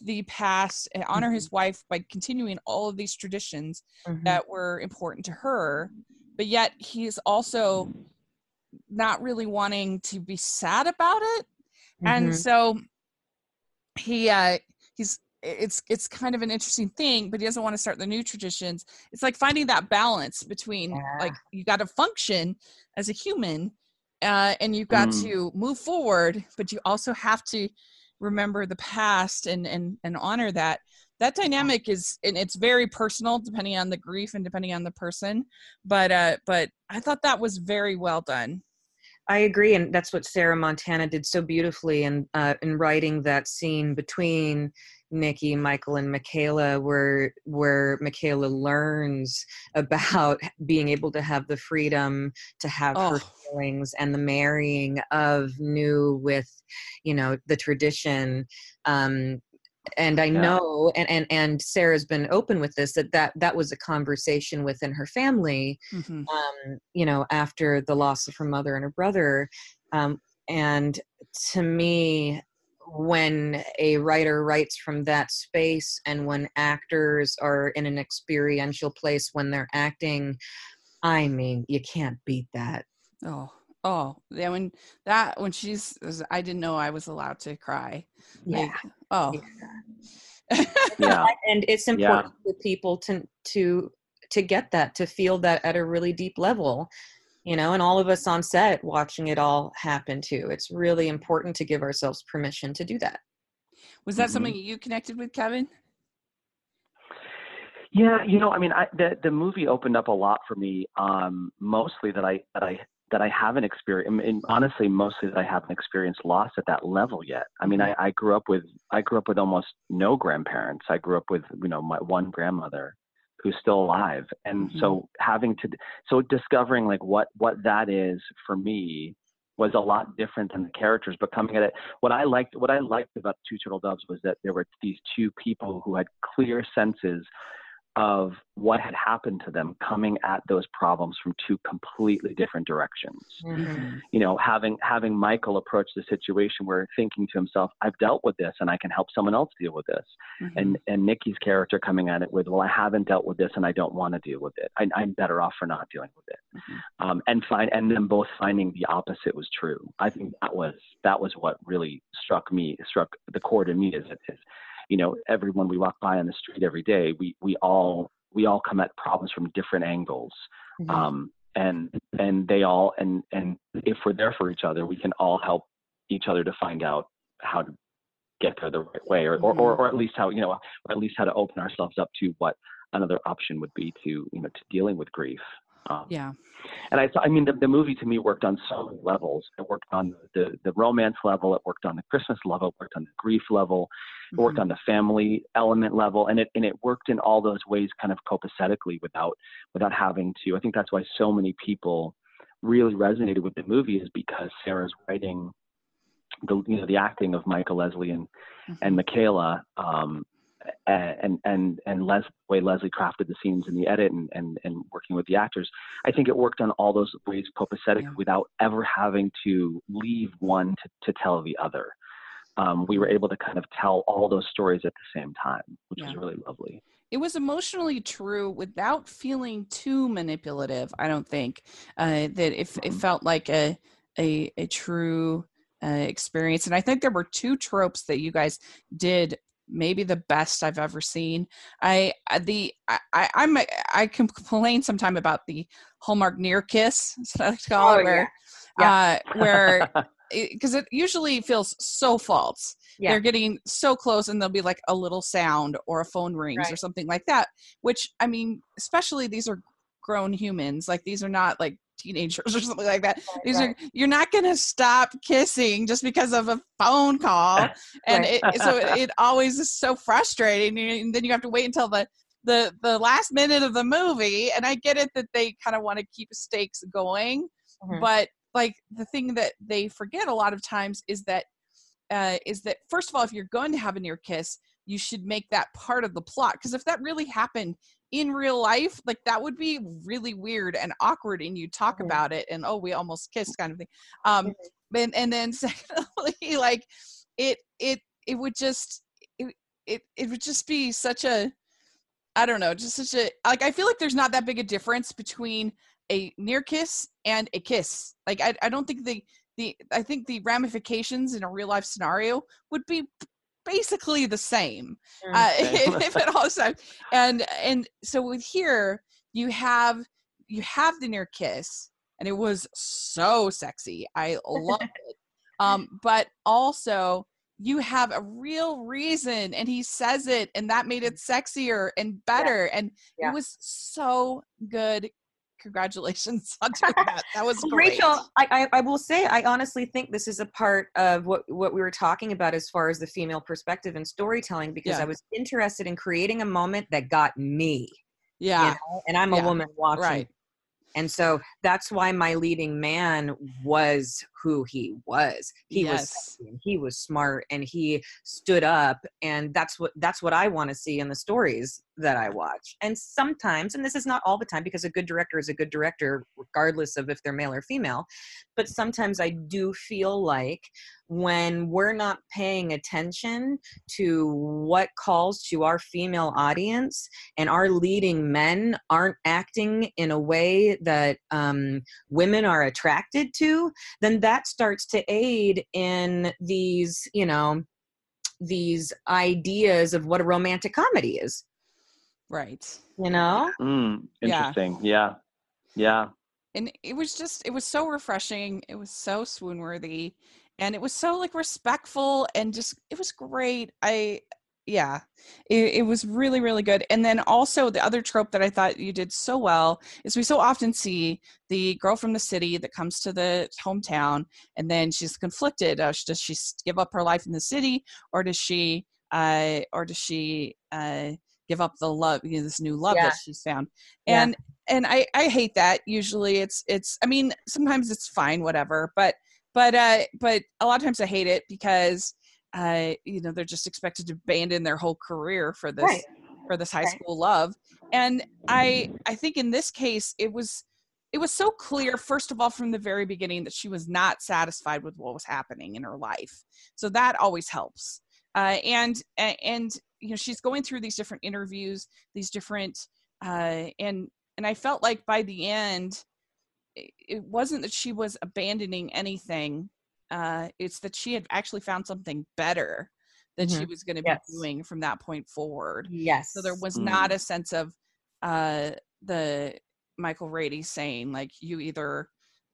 the past and honor his wife by continuing all of these traditions Mhm. that were important to her but yet he's also not really wanting to be sad about it and Mhm. so he uh he's it's it's kind of an interesting thing but he doesn't want to start the new traditions. It's like finding that balance between like you got to function as a human uh and you've got Mm. to move forward but you also have to remember the past and and and honor that. That dynamic is and it's very personal depending on the grief and depending on the person but uh but i thought that was very well done. I agree, and that's what Sarah Montana did so beautifully in uh, in writing that scene between Nikki, Michael, and Michaela, where where Michaela learns *laughs* about being able to have the freedom to have her Oh. feelings and the marrying of new with, you know, the tradition. Um, and I Yeah. know, and, and and Sarah's been open with this that that that was a conversation within her family Mhm. um, you know, after the loss of her mother and her brother. Um, and to me, when a writer writes from that space and when actors are in an experiential place when they're acting, I mean, you can't beat that. oh oh yeah when that when she's i didn't know i was allowed to cry Yeah. Like, oh yeah. *laughs* And it's important for people to to to get that, to feel that at a really deep level. You know, and all of us on set watching it all happen too. It's really important to give ourselves permission to do that. was that Mhm. something you connected with kevin Yeah, you know, I mean, I, the the movie opened up a lot for me. Um, mostly that I that I that I haven't experienced, and honestly, mostly that I haven't experienced loss at that level yet. I mean, I, I grew up with I grew up with almost no grandparents. I grew up with you know my one grandmother who's still alive, and Mhm. so having to so discovering like what what that is for me was a lot different than the characters. But coming at it, what I liked what I liked about Two Turtle Doves was that there were these two people who had clear senses of what had happened to them coming at those problems from two completely different directions Mhm. you know having having michael approach the situation where thinking to himself i've dealt with this and i can help someone else deal with this Mhm. and and nikki's character coming at it with well i haven't dealt with this and i don't want to deal with it I, i'm better off for not dealing with it Mhm. um, and find and then both finding the opposite was true i think that was that was what really struck me struck the chord in me is, is you know everyone we walk by on the street every day we we all we all come at problems from different angles. Mhm. um, and and they all and and if we're there for each other we can all help each other to find out how to get there the right way or or, or, or at least how you know or at least how to open ourselves up to what another option would be to you know to dealing with grief um, yeah and I, I mean, the, the movie to me worked on so many levels. It worked on the, the romance level. It worked on the Christmas level. It worked on the grief level. It worked Mhm. on the family element level, and it and it worked in all those ways, kind of copacetically, without without having to. I think that's why so many people really resonated with the movie is because Sarah's writing the you know the acting of Michael Leslie and and Michaela um, and and and Les, the way Leslie crafted the scenes in the edit and, and and working with the actors, I think it worked on all those ways copacetic Yeah. without ever having to leave one to, to tell the other. Um, we were able to kind of tell all those stories at the same time, which Yeah. was really lovely. it was emotionally true without feeling too manipulative i don't think uh, that it, it Mhm. felt like a a, a true uh, experience and i think there were two tropes that you guys did maybe the best i've ever seen i the i, i'm i complain sometime about the hallmark near kiss that's i like to call Oh, it where uh where *laughs* because it usually feels so false. Yeah. They're getting so close, and there'll be like a little sound or a phone rings or something like that. Which I mean, especially these are grown humans. Like these are not like teenagers *laughs* or something like that. These right. are you're not going to stop kissing just because of a phone call, *laughs* and Right. it, so it, it always is so frustrating. And then you have to wait until the the the last minute of the movie. And I get it that they kind of want to keep stakes going, Mhm. but like the thing that they forget a lot of times is that uh, is that first of all, if you're going to have a near kiss, you should make that part of the plot because if that really happened in real life, like that would be really weird and awkward, and you talk Mhm. about it and oh, we almost kissed kind of thing. Um, and and then *laughs* secondly, like it it it would just it it it would just be such a I don't know, just such a like I feel like there's not that big a difference between a near kiss and a kiss. Like I I don't think the the I think the ramifications in a real life scenario would be basically the same. Uh, Okay. *laughs* if it also and and so with here you have you have the near kiss and it was so sexy. I loved *laughs* it. Um, but also you have a real reason and he says it and that made it sexier and better and Yeah. it was so good congratulations *laughs* on doing that that was *laughs* great Rachel, I, I, I will say, I honestly think this is a part of what, what we were talking about as far as the female perspective and storytelling, because Yeah. I was interested in creating a moment that got me, you yeah know, and I'm a Yeah. woman watching. right And so that's why my leading man was who he was. He was Yes. and he was smart and he stood up and that's what that's what I want to see in the stories that I watch. And sometimes and this is not all the time because a good director is a good director regardless of if they're male or female, but sometimes I do feel like when we're not paying attention to what calls to our female audience and our leading men aren't acting in a way that um, women are attracted to, then that starts to aid in these, you know, these ideas of what a romantic comedy is. right You know, Mm, Yeah. interesting. Yeah. Yeah. and it was just it was so refreshing it was so swoon worthy and it was so like respectful and just it was great i yeah it, it was really really good and then also the other trope that i thought you did so well is we so often see the girl from the city that comes to the hometown and then she's conflicted uh, does she give up her life in the city or does she uh or does she uh give up the love you know this new love Yeah. that she's found Yeah. and and I I hate that. Usually it's it's I mean sometimes it's fine whatever, but but uh but a lot of times I hate it because uh you know they're just expected to abandon their whole career for this Right. for this high Right. school love. And I I think in this case it was it was so clear first of all from the very beginning that she was not satisfied with what was happening in her life. So that always helps. Uh and and you know she's going through these different interviews, these different uh and and I felt like by the end, it, it wasn't that she was abandoning anything. Uh, it's that she had actually found something better that she Mhm. was going to Yes. be doing from that point forward. yes. So there was Mm. not a sense of uh, the Michael Rady saying like you either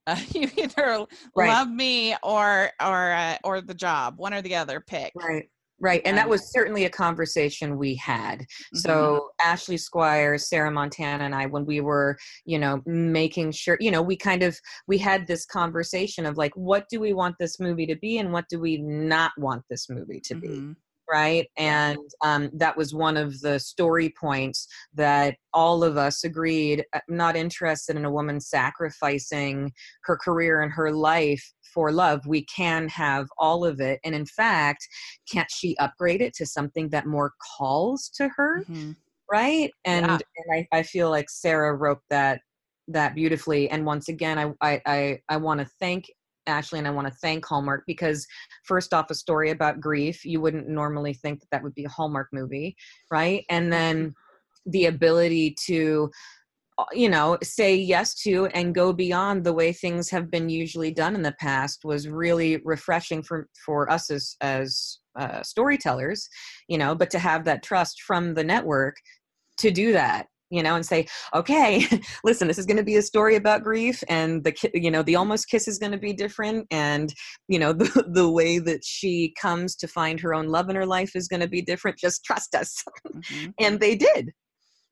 uh, *laughs* you either Right. love me or or uh, or the job, one or the other. Pick. Right. Right. And that was certainly a conversation we had. Mhm. So Ashley Squire, Sarah Montana, and I, when we were, you know, making sure, you know, we kind of we had this conversation of like, what do we want this movie to be, and what do we not want this movie to be, Mhm. Right? And um, that was one of the story points that all of us agreed. uh, Not interested in a woman sacrificing her career and her life for love. We can have all of it, and in fact, can't she upgrade it to something that more calls to her? Mhm. right and, Yeah. and I, I feel like sarah wrote that that beautifully and once again i i i, I want to thank ashley and i want to thank hallmark because first off a story about grief you wouldn't normally think that that would be a hallmark movie right? And then the ability to uh, you know say yes to and go beyond the way things have been usually done in the past was really refreshing for for us as as uh, storytellers you know but to have that trust from the network to do that you know and say okay *laughs* listen this is going to be a story about grief and the ki- you know the almost kiss is going to be different and you know *laughs* the, the way that she comes to find her own love in her life is going to be different just trust us Mhm. *laughs* and they did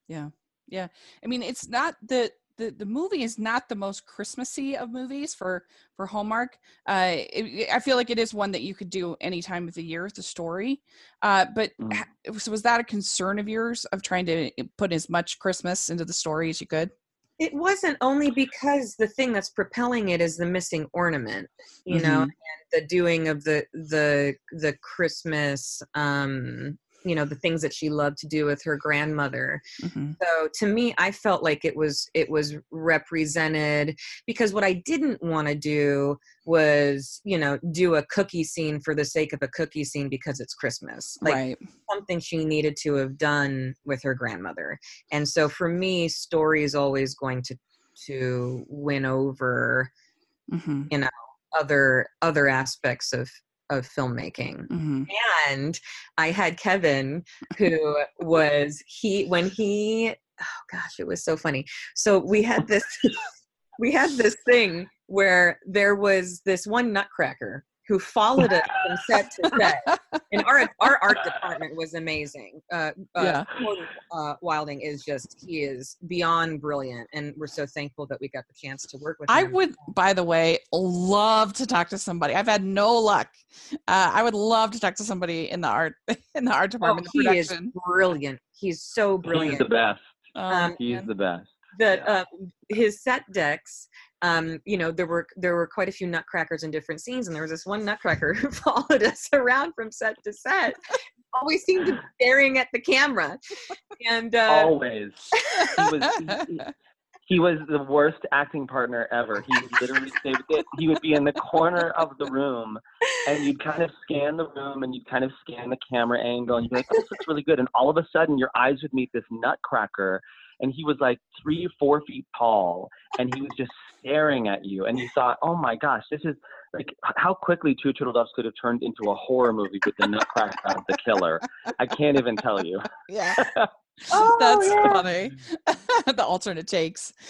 Yeah. Yeah. I mean, it's not that the the movie is not the most Christmassy of movies for for Hallmark. Uh, it, I feel like it is one that you could do any time of the year. The story, uh, but Mm. ha- so was that a concern of yours of trying to put as much Christmas into the story as you could? It wasn't only because the thing that's propelling it is the missing ornament, you know, and the doing of the the the Christmas um you know the things that she loved to do with her grandmother Mhm. so to me i felt like it was it was represented because what i didn't want to do was you know do a cookie scene for the sake of a cookie scene because it's christmas like right. something she needed to have done with her grandmother and so for me story is always going to to win over hmm other other aspects of of filmmaking. Hmm and i had kevin who was he when he oh gosh it was so funny. So we had this *laughs* we had this thing where there was this one nutcracker who followed us from set to set and our our art *laughs* department was amazing uh, uh Yeah. Gordon, uh, wilding is just he is beyond brilliant and we're so thankful that we got the chance to work with him. I him would, by the way, love to talk to somebody. I've had no luck. Uh, I would love to talk to somebody in the art *laughs* in the art oh, department. the he is production. brilliant he's so brilliant. He's the best. Oh, um, He's the best. that Yeah. uh, his set decks um you know there were there were quite a few nutcrackers in different scenes and there was this one nutcracker *laughs* who followed us around from set to set always seemed to be *laughs* staring at the camera and uh Always. He was he, he was the worst acting partner ever. He would literally they would, he would be in the corner of the room and you'd kind of scan the room and you'd kind of scan the camera angle and you'd be like, oh, this looks really good. And all of a sudden your eyes would meet this nutcracker and he was like three, four feet tall and he was just staring at you. And you thought, oh my gosh, this is like how quickly Two Turtle Doves could have turned into a horror movie with the nutcracker as the killer. I can't even tell you. yeah, *laughs* oh, that's yeah. funny. *laughs* the alternate takes. *laughs*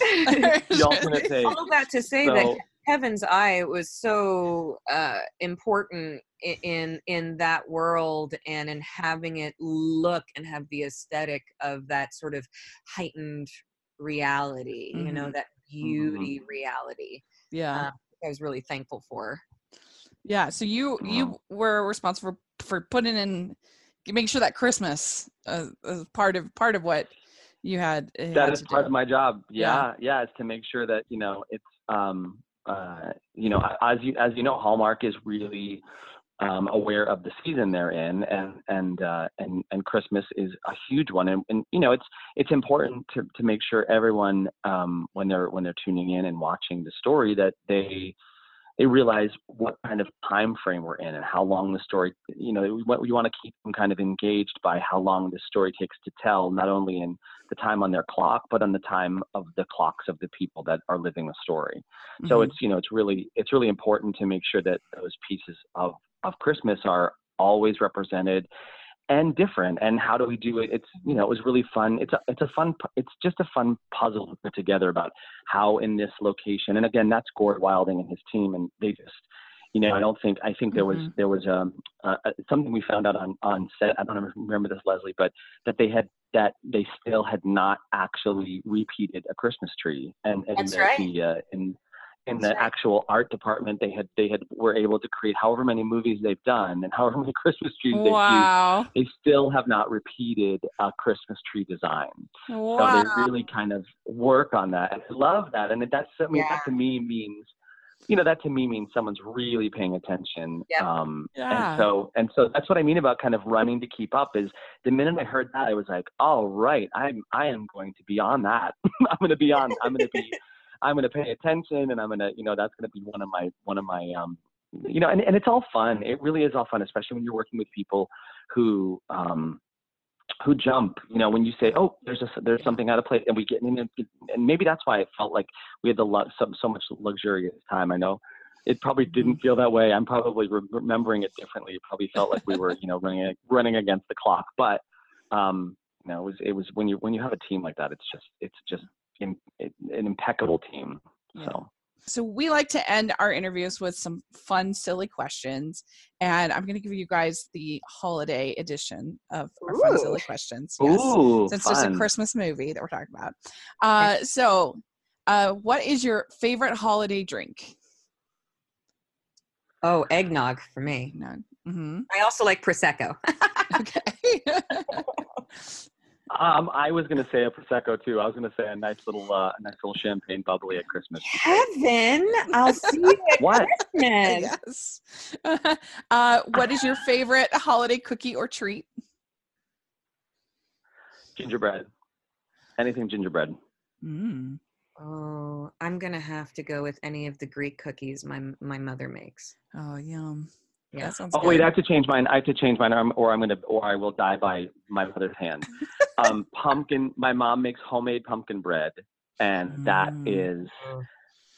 The alternate take. all that to say that So, Kevin's eye was so uh, important i- in in that world and in having it look and have the aesthetic of that sort of heightened reality, you know, Mhm. that beauty reality. Yeah, Um, I was really thankful for. yeah. So you you were responsible for, for putting in, making sure that Christmas uh, is part of part of what you had. uh, that had is to part do. of my job. Yeah. Yeah, yeah, is to make sure that you know it's um uh you know as you as you know Hallmark is really um aware of the season they're in and and uh and and Christmas is a huge one and, and you know it's it's important to to make sure everyone um when they're when they're tuning in and watching the story that they they realize what kind of time frame we're in and how long the story you know we want, we want to keep them kind of engaged by how long the story takes to tell not only in the time on their clock but on the time of the clocks of the people that are living the story so Mhm. it's you know it's really it's really important to make sure that those pieces of of christmas are always represented and different and how do we do it it's you know it was really fun it's a it's a fun it's just a fun puzzle to put together about how in this location and again that's gord wilding and his team and they just you know i don't think i think there was Mhm. there was um uh, uh, something we found out on on set i don't remember this leslie but that they had that they still had not actually repeated a christmas tree and, and That's the, right. the uh, in in the actual art department they had they had were able to create however many movies they've done and however many *laughs* christmas trees they've used Wow! they still have not repeated a Christmas tree design. So they really kind of work on that. And I love that. And that's, I mean, that to me means, you know, that to me means someone's really paying attention. Yep. Um, Yeah. And so, and so that's what I mean about kind of running to keep up is the minute I heard that, I was like, all right, I'm, I am going to be on that. *laughs* I'm going to be on, I'm going to be, I'm going to pay attention and I'm going to, you know, that's going to be one of my, one of my, um, you know, and, and it's all fun. It really is all fun, especially when you're working with people who, um, who jump, you know, when you say, "Oh, there's a there's something out of place," and we get in, and, and maybe that's why it felt like we had the lu- so, so much luxurious time. I know it probably didn't feel that way. I'm probably re- remembering it differently. It probably felt like we were, you know, running running against the clock. But um, you know, it was it was when you when you have a team like that, it's just it's just in, it, an impeccable team. Yeah. So So we like to end our interviews with some fun, silly questions, and I'm going to give you guys the holiday edition of our fun, silly questions. Yes. ooh, Since it's a. Christmas movie that we're talking about. Uh, so, uh, what is your favorite holiday drink? Oh, eggnog for me. No. hmm I also like prosecco. *laughs* Okay. *laughs* Um, I was gonna say a prosecco too. I was gonna say a nice little, uh, a nice little champagne bubbly at Christmas. Kevin, I'll see you at *laughs* What? Christmas. yes. *laughs* uh, what is your favorite holiday cookie or treat? Gingerbread. Anything gingerbread. Mm. Oh, I'm gonna have to go with any of the Greek cookies my my mother makes. Oh, yum. Yeah. That sounds Oh wait. I have to change mine. I have to change mine, or I'm, or I'm gonna, or I will die by my mother's hand. *laughs* um, pumpkin. My mom makes homemade pumpkin bread, and that Mm. is, Oh.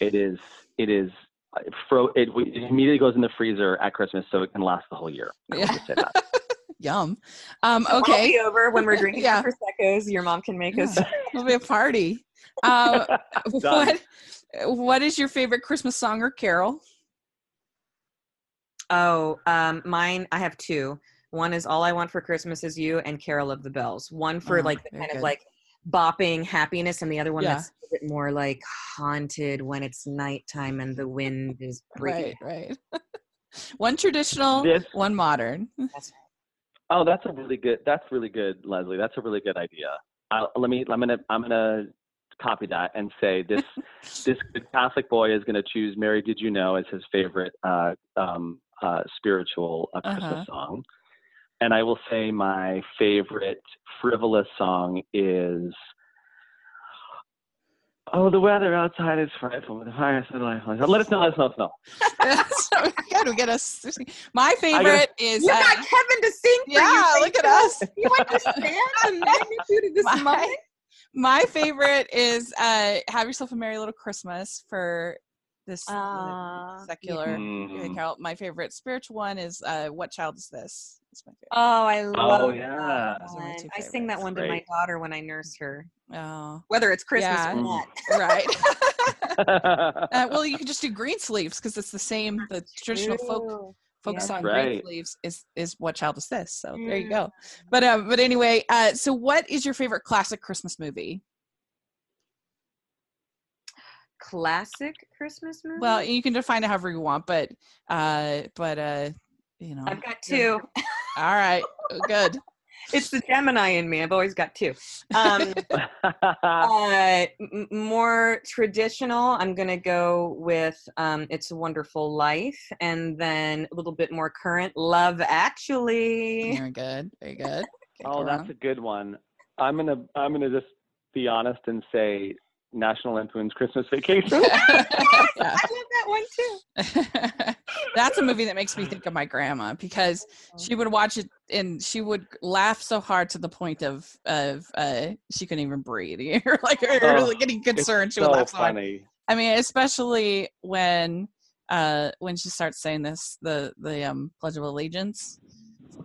it is, it is. uh, Fro- it, it immediately goes in the freezer at Christmas, so it can last the whole year. I Yeah. just say that. *laughs* Yum. Um, I'll okay. be over when we're drinking *laughs* Yeah. proseccos. Your mom can make us. Yeah. It'll be a party. Um, what What is your favorite Christmas song or carol? Oh, um, mine. I have two. One is "All I Want for Christmas Is You" and "Carol of the Bells." One for Oh, like the kind good. of like bopping happiness, and the other one Yeah. that's a bit more like haunted when it's nighttime and the wind is breaking. Right, right. *laughs* one traditional, This- one modern. *laughs* Oh, that's a really good. That's really good, Leslie. That's a really good idea. Uh, let me. I'm gonna. I'm gonna copy that and say this. *laughs* this good Catholic boy is gonna choose "Mary Did You Know" as his favorite uh, um, uh, spiritual uh, Christmas Uh-huh. song, and I will say my favorite frivolous song is. Oh, the weather outside is frightful with the fire so delightful. Let us know. Let us know. Let us know. so we got to get us. My gotta- favorite is. You uh, got Kevin to sing for you. yeah, look at us. *laughs* You understand the magnitude of this *laughs* My- moment? *laughs* My favorite is uh, "Have Yourself a Merry Little Christmas" for this uh, secular Mm. carol. My favorite spiritual one is uh, "What Child Is This?" My favorite. Oh, I love Oh, yeah. that Those one. I sing that one to my daughter when I nurse her, Oh, whether it's Christmas Yeah. or not. *laughs* right. *laughs* uh, well, you can just do green sleeves because it's the same. The traditional folk True. folk Yeah. song green Right. sleeves is is what child is this? So there you Mm. go. But um, but anyway, uh, so what is your favorite classic Christmas movie? Classic Christmas movie. Well, you can define it however you want, but uh, but uh, you know, I've got two. all right, good. *laughs* It's the Gemini in me. I've always got two. Um, *laughs* uh, m- more traditional. I'm gonna go with um, "It's a Wonderful Life," and then a little bit more current. Love Actually. Very good. Very good. Oh, that's wrong. a good one. I'm gonna I'm gonna just be honest and say National Lampoon's Christmas *laughs* Vacation. yeah. I love that one too. *laughs* That's a movie that makes me think of my grandma because she would watch it and she would laugh so hard to the point of of uh, she couldn't even breathe. *laughs* You're like you're Oh, really getting concerned. She would so laugh so hard. funny. I mean, especially when uh when she starts saying this the the um Pledge of Allegiance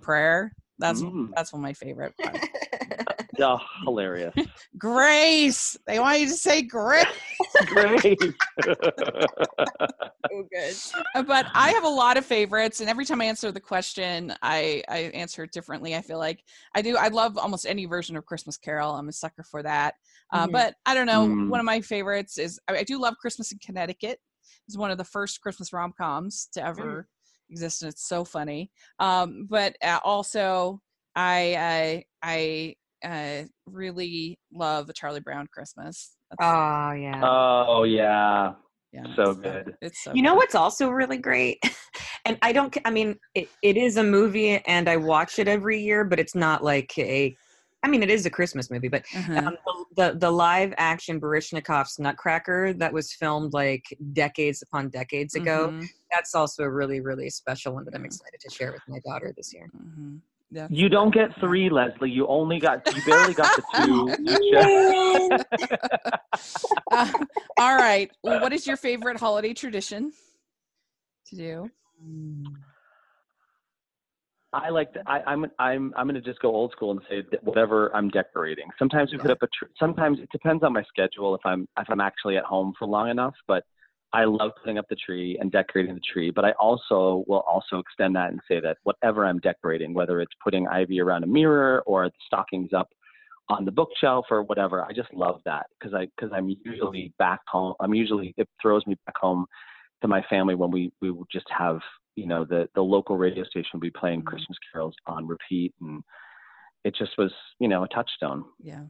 prayer. That's Mm. that's one of my favorite. Parts. Oh, hilarious. *laughs* Grace. They want you to say grace. Great. *laughs* Oh, good. Uh, but I have a lot of favorites, and every time I answer the question, I I answer it differently. I feel like I do. I love almost any version of Christmas Carol. I'm a sucker for that. Uh, Mhm. But I don't know. Mm. One of my favorites is I, I do love Christmas in Connecticut. It's one of the first Christmas rom coms to ever exist, and it's so funny. Um, but uh, also, I I I uh, really love a Charlie Brown Christmas. That's, Oh yeah. oh yeah. yeah, so it's good. It's so you know what's also really great *laughs* and i don't i mean it, it is a movie and i watch it every year but it's not like a i mean it is a christmas movie but Uh-huh. um, the, the the live action Baryshnikov's nutcracker that was filmed like decades upon decades ago Mhm, that's also a really really special one that i'm excited to share with my daughter this year mhm. Yeah. You don't get three, Leslie. You only got you barely got the *laughs* two. Just- *laughs* Uh, all right. Well, what is your favorite holiday tradition to do? I like. To, I, I'm. I'm. I'm going to just go old school and say that whatever I'm decorating. Sometimes we put up a. Tr- sometimes it depends on my schedule if I'm if I'm actually at home for long enough. But I love putting up the tree and decorating the tree. But I also will also extend that and say that whatever I'm decorating, whether it's putting ivy around a mirror or the stockings up on the bookshelf or whatever. I just love that because I because I'm usually back home. I'm usually it throws me back home to my family when we we would just have you know the the local radio station would be playing Mm-hmm. Christmas carols on repeat and it just was you know a touchstone. Yeah.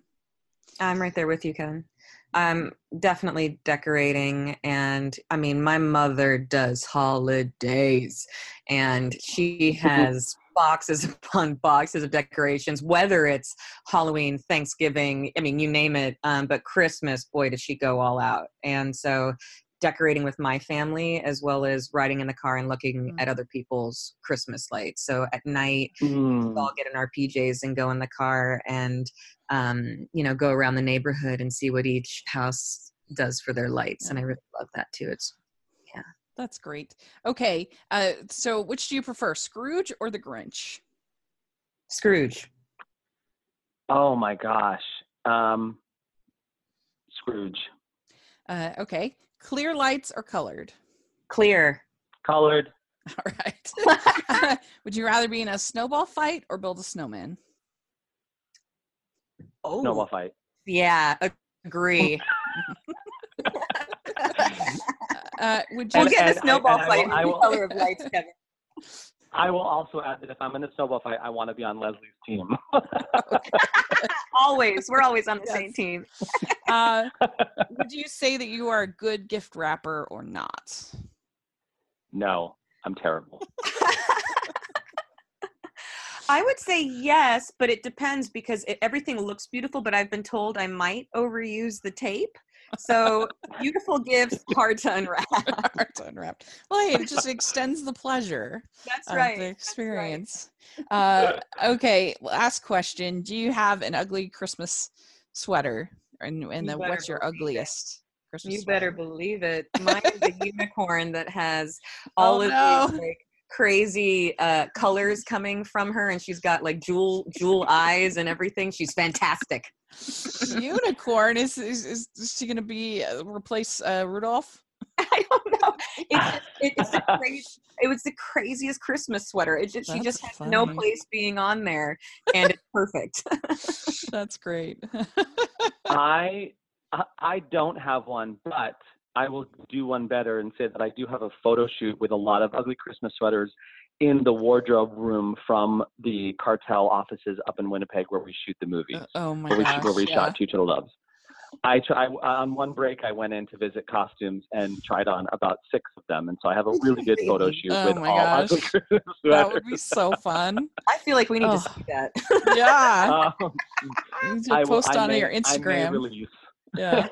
I'm right there with you, Kevin. I'm definitely decorating, and I mean, my mother does holidays, and she *laughs* has boxes *laughs* upon boxes of decorations. Whether it's Halloween, Thanksgiving, I mean, you name it. Um, but Christmas, boy, does she go all out! And so, decorating with my family as well as riding in the car and looking at Mm. other people's Christmas lights. So at night, Mm. all get in our PJs and go in the car and um, you know go around the neighborhood and see what each house does for their lights, and I really love that too. It's yeah. That's great. Okay. Uh, so which do you prefer, Scrooge or the Grinch? Scrooge. Oh my gosh, um, Scrooge, Uh, okay. Clear lights or colored? Clear. colored. *laughs* All right. *laughs* Would you rather be in a snowball fight or build a snowman? Oh, Snowball fight. yeah, agree. *laughs* Uh, would we'll you? And- get in and a I- snowball and I fight. will- I will- color of lights, Kevin. I will also add that if I'm in a snowball fight, I want to be on Leslie's team. *laughs* always, we're always on the Yes. same team. *laughs* Uh, would you say that you are a good gift wrapper or not? no, I'm terrible. *laughs* I would say yes, but it depends because it, everything looks beautiful. But I've been told I might overuse the tape. So beautiful gifts, hard to unwrap. *laughs* Hard to unwrap. Well, hey, it just extends the pleasure That's of right. the that's right. experience. *laughs* Uh, okay, last question. Do you have an ugly Christmas sweater? And, and You the, what's your believe it. ugliest Christmas You sweater? better believe it. Mine is a *laughs* unicorn that has Oh, all of no. these like crazy uh, colors coming from her, and she's got like jewel jewel eyes and everything. She's fantastic. Unicorn is is, is she going to be uh, replace uh, Rudolph? *laughs* I don't know. It's *laughs* just, it's the crazy, it was the craziest Christmas sweater. It just, she That's just has no place being on there, and it's perfect. *laughs* That's great. I I- I don't have one, but I will do one better and say that I do have a photo shoot with a lot of ugly Christmas sweaters in the wardrobe room from the cartel offices up in Winnipeg where we shoot the movies. Uh, oh my where we, gosh! where we yeah. shot Two Turtle Doves. I, try, on one break I went in to visit costumes and tried on about six of them, and so I have a really good photo shoot Oh with my all gosh. ugly Christmas That would be so fun. *laughs* I feel like we need Oh. to see that. Yeah. *laughs* Um, You need to I post I on may- your I may Instagram. release. Yeah.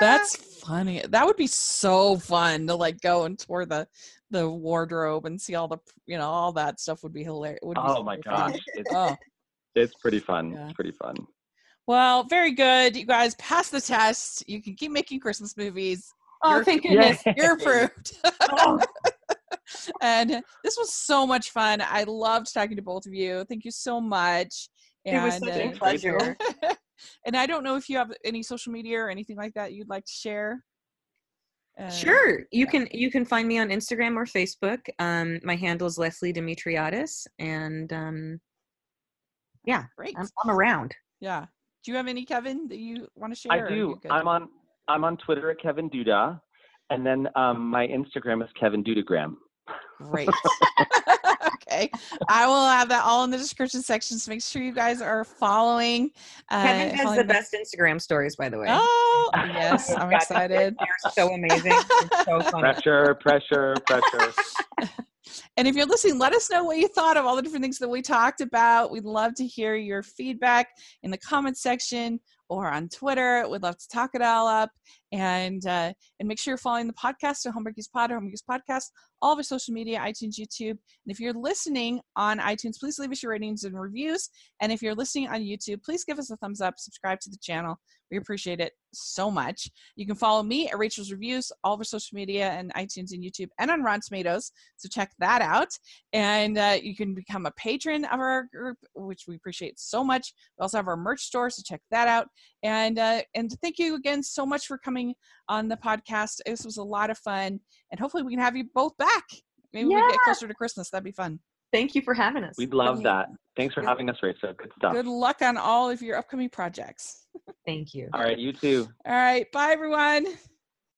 That's funny. That would be so fun to like go and tour the the wardrobe and see all the you know all that stuff would be hilarious. Would be Oh my gosh, it's, Oh. it's pretty fun. Yeah. It's pretty fun. Well, very good. You guys passed the test. You can keep making Christmas movies. Oh, You're- thank Yay. goodness. *laughs* You're approved. Oh, *laughs* and this was so much fun. I loved talking to both of you. Thank you so much. it was such a uh, pleasure. *laughs* and I don't know if you have any social media or anything like that you'd like to share. Uh, Sure. You yeah. can you can find me on Instagram or Facebook. Um, my handle is Leslie Demetriadis, and um, yeah, Great. I'm, I'm around. Yeah. Do you have any, Kevin, that you want to share? I do. I'm on I'm on Twitter at Kevin Duda, and then um, my Instagram is Kevin Dudagram. Great. *laughs* *laughs* okay. I will have that all in the description section. So make sure you guys are following. Uh, Kevin has following the me. best Instagram stories, by the way. Oh, *laughs* yes. I'm excited. You're so amazing. It's so *laughs* funny. Pressure, pressure, pressure. *laughs* And if you're listening, let us know what you thought of all the different things that we talked about. We'd love to hear your feedback in the comments section or on Twitter. We'd love to talk it all up. And uh, and make sure you're following the podcast, so Hallmarkies Pod or Hallmarkies Podcast, all of our social media, iTunes, YouTube. And if you're listening on iTunes, please leave us your ratings and reviews. And if you're listening on YouTube, please give us a thumbs up, subscribe to the channel. We appreciate it so much. You can follow me at Rachel's Reviews, all of our social media and iTunes and YouTube, and on Rotten Tomatoes. So check that out. And uh, you can become a patron of our group, which we appreciate so much. We also have our merch store, so check that out. And uh, and thank you again so much for coming on the podcast. This was a lot of fun, and hopefully we can have you both back. Maybe we get closer to Christmas. That'd be fun. Thank you for having us. We'd love that. Thanks for Good- having us, Rachel. Good stuff. Good luck on all of your upcoming projects. *laughs* Thank you. All right, you too. All right. Bye, everyone.